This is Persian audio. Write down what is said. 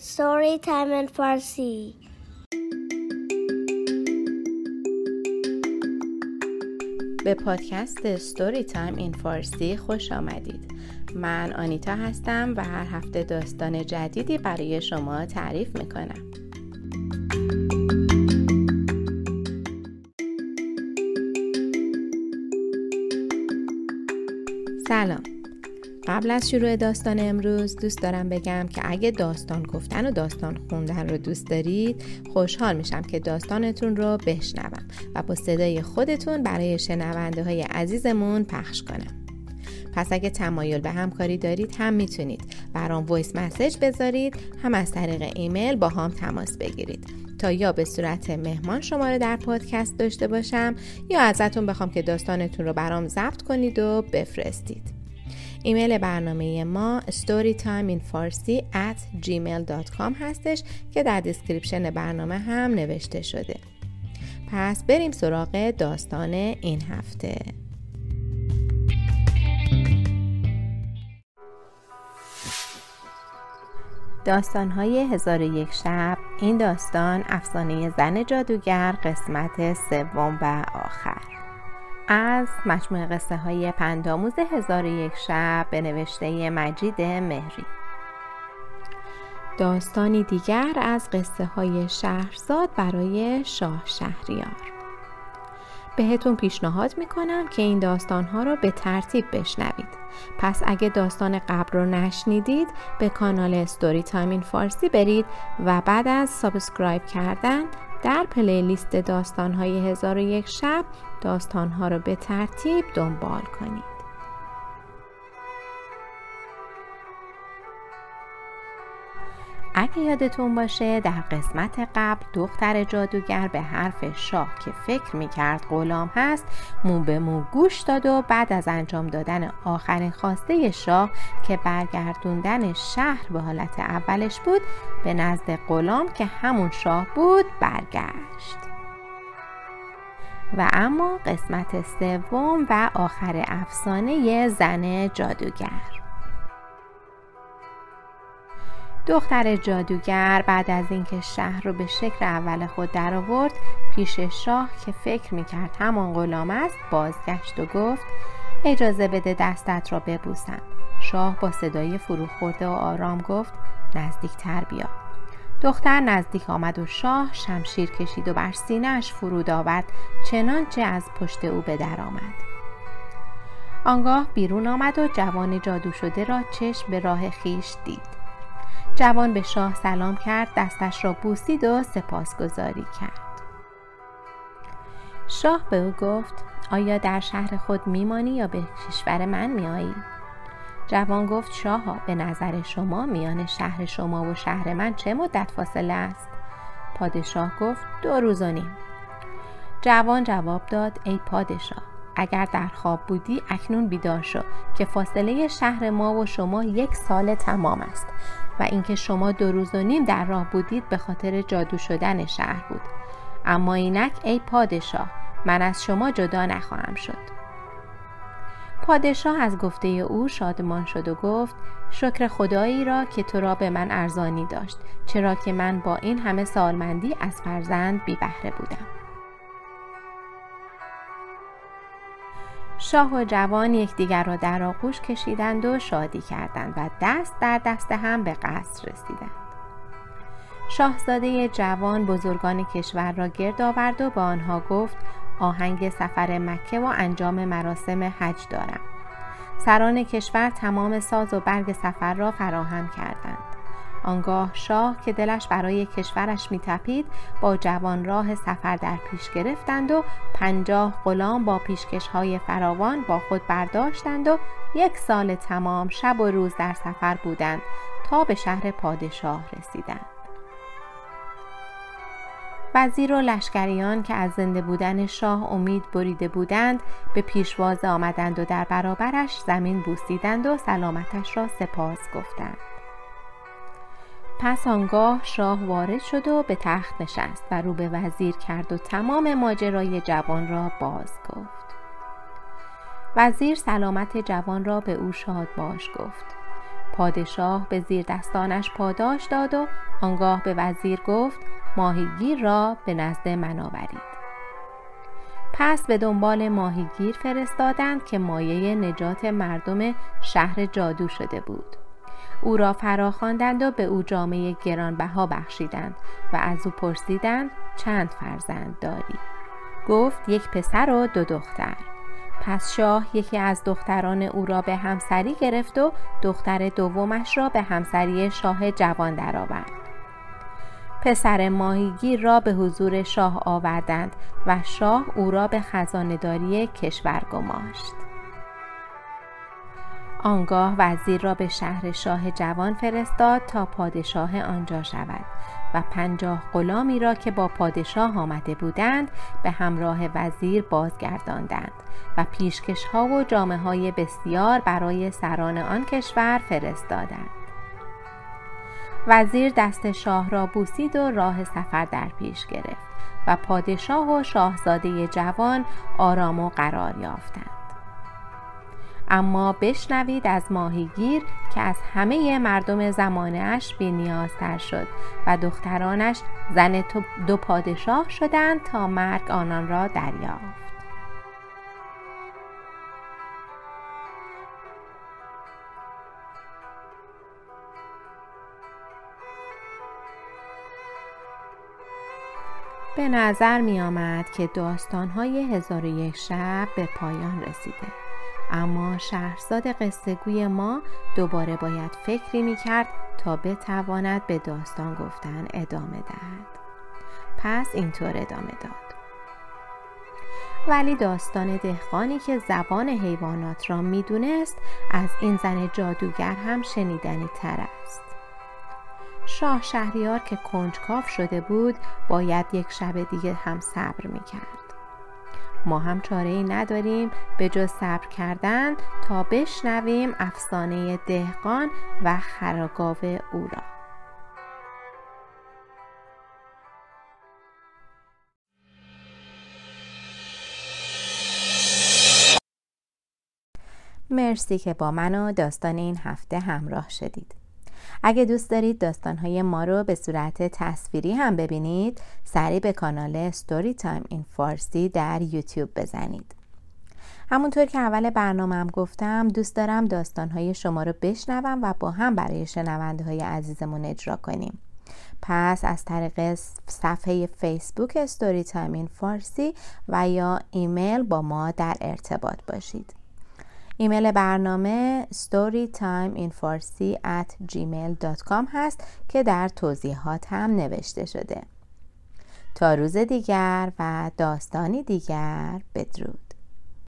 Story Time in Farsi. به پادکست ستوری تایم این فارسی خوش آمدید. من آنیتا هستم و هر هفته داستان جدیدی برای شما تعریف می‌کنم. سلام. قبل از شروع داستان امروز دوست دارم بگم که اگه داستان گفتن و داستان خوندن رو دوست دارید خوشحال میشم که داستانتون رو بشنوم و با صدای خودتون برای شنونده های عزیزمون پخش کنم. پس اگه تمایل به همکاری دارید هم می‌تونید برام voice message بذارید هم از طریق ایمیل با هم تماس بگیرید. تا یا به صورت مهمان شما رو در پادکست داشته باشم یا ازتون بخوام که داستانتون رو برام ضبط کنید و بفرستید. ایمیل برنامه ما storytimeinfarsi at gmail.com هستش که در description برنامه هم نوشته شده. پس بریم سراغ داستان این هفته. داستانهای هزار یک شب این داستان افسانه زن جادوگر قسمت سوم و آخر. از مجموعه قصه های پندآموز هزار یک شب به نوشته مجید مهری. داستانی دیگر از قصه های شهرزاد برای شاه شهریار. بهتون پیشنهاد می‌کنم که این داستان ها رو به ترتیب بشنوید. پس اگه داستان قبل رو نشنیدید به کانال Story Time in Farsi برید و بعد از subscribe کردن در پلیلیست های هزار و یک شب داستان ها رو به ترتیب دنبال کنید. اگه یادتون باشه در قسمت قبل دختر جادوگر به حرف شاه که فکر می‌کرد غلام هست مو به مو گوش داد و بعد از انجام دادن آخرین خواسته شاه که برگردوندن شهر به حالت اولش بود به نزد غلام که همون شاه بود برگشت. و اما قسمت سوم و آخر افسانه زن جادوگر. دختر جادوگر بعد از اینکه شهر رو به شکل اول خود درآورد پیش شاه که فکر می‌کرد همان غلام است بازگشت و گفت اجازه بده دستت را ببوسم. شاه با صدای فرو خورده و آرام گفت نزدیکتر بیا. دختر نزدیک آمد و شاه شمشیر کشید و بر سینهاش فرود آورد چنانچه از پشت او به در آمد. آنگاه بیرون آمد و جوان جادو شده را چشم به راه خیش دید. جوان به شاه سلام کرد دستش را بوسید و سپاسگزاری کرد شاه به او گفت آیا در شهر خود میمانی یا به کشور من میایی؟ جوان گفت شاه به نظر شما میان شهر شما و شهر من چه مدت فاصله است؟ پادشاه گفت دو روز و نیم جوان جواب داد ای پادشاه اگر در خواب بودی اکنون بیدار شو که فاصله شهر ما و شما یک سال تمام است و اینکه شما دو روز و نیم در راه بودید به خاطر جادو شدن شهر بود. اما اینک ای پادشاه من از شما جدا نخواهم شد. پادشاه از گفته او شادمان شد و گفت شکر خدایی را که تو را به من ارزانی داشت چرا که من با این همه سالمندی از فرزند بی بهره بودم. شاه و جوان یکدیگر را در آغوش کشیدند و شادی کردند و دست در دست هم به قصر رسیدند. شاهزاده جوان بزرگان کشور را گرد آورد و به آنها گفت آهنگ سفر مکه و انجام مراسم حج دارم. سران کشور تمام ساز و برگ سفر را فراهم کردند. آنگاه شاه که دلش برای کشورش میتپید با جوان راه سفر در پیش گرفتند و پنجاه غلام با پیشکش های فراوان با خود برداشتند و یک سال تمام شب و روز در سفر بودند تا به شهر پادشاه رسیدند. وزیر و لشکریان که از زنده بودن شاه امید بریده بودند به پیشواز آمدند و در برابرش زمین بوسیدند و سلامتش را سپاس گفتند. پس آنگاه شاه وارد شد و به تخت نشست و رو به وزیر کرد و تمام ماجرای جوان را باز گفت. وزیر سلامت جوان را به او شاد باش گفت. پادشاه به زیر دستانش پاداش داد و آنگاه به وزیر گفت ماهیگیر را به نزد من آورید. پس به دنبال ماهیگیر فرستادند که مایه نجات مردم شهر جادو شده بود. او را فراخواندند و به او جامعه گرانبها بخشیدند و از او پرسیدند چند فرزند داری؟ گفت یک پسر و دو دختر. پس شاه یکی از دختران او را به همسری گرفت و دختر دومش را به همسری شاه جوان درآورد. پسر ماهیگیر را به حضور شاه آوردند و شاه او را به خزانداری کشور گماشت. آنگاه وزیر را به شهر شاه جوان فرستاد تا پادشاه آنجا شود و پنجاه غلامی را که با پادشاه آمده بودند به همراه وزیر بازگرداندند و پیشکش ها و جامعه های بسیار برای سران آن کشور فرستادند. وزیر دست شاه را بوسید و راه سفر در پیش گرفت و پادشاه و شاهزاده جوان آرام و قرار یافتند. اما بشنوید از ماهیگیر که از همه مردم زمانه اش نیازتر شد و دخترانش زن دو پادشاه شدند تا مرگ آنان را دریافت. به نظر می آمد که داستان های هزار یک شب به پایان رسیده. اما شهرزاد قصه گوی ما دوباره باید فکری می کرد تا بتواند به داستان گفتن ادامه دهد. پس اینطور ادامه داد. ولی داستان دهقانی که زبان حیوانات را می‌دونست از این زن جادوگر هم شنیدنی تر است. شاه شهریار که کنجکاف شده بود باید یک شب دیگه هم صبر می‌کرد. ما هم چاره ای نداریم. به جز صبر کردن تا بشنویم افسانه دهقان و خرگاو او را. مرسی که با من و داستان این هفته همراه شدید. اگه دوست دارید داستانهای ما رو به صورت تصویری هم ببینید سریع به کانال ستوری تایم این فارسی در یوتیوب بزنید. همونطور که اول برنامهم گفتم دوست دارم داستانهای شما رو بشنوم و با هم برای شنونده های عزیزمون اجرا کنیم. پس از طریق صفحه فیسبوک Time in Farsi و یا ایمیل با ما در ارتباط باشید. ایمیل برنامه storytimeinfarsi هست که در توضیحات هم نوشته شده. تا روز دیگر و داستانی دیگر بدرود.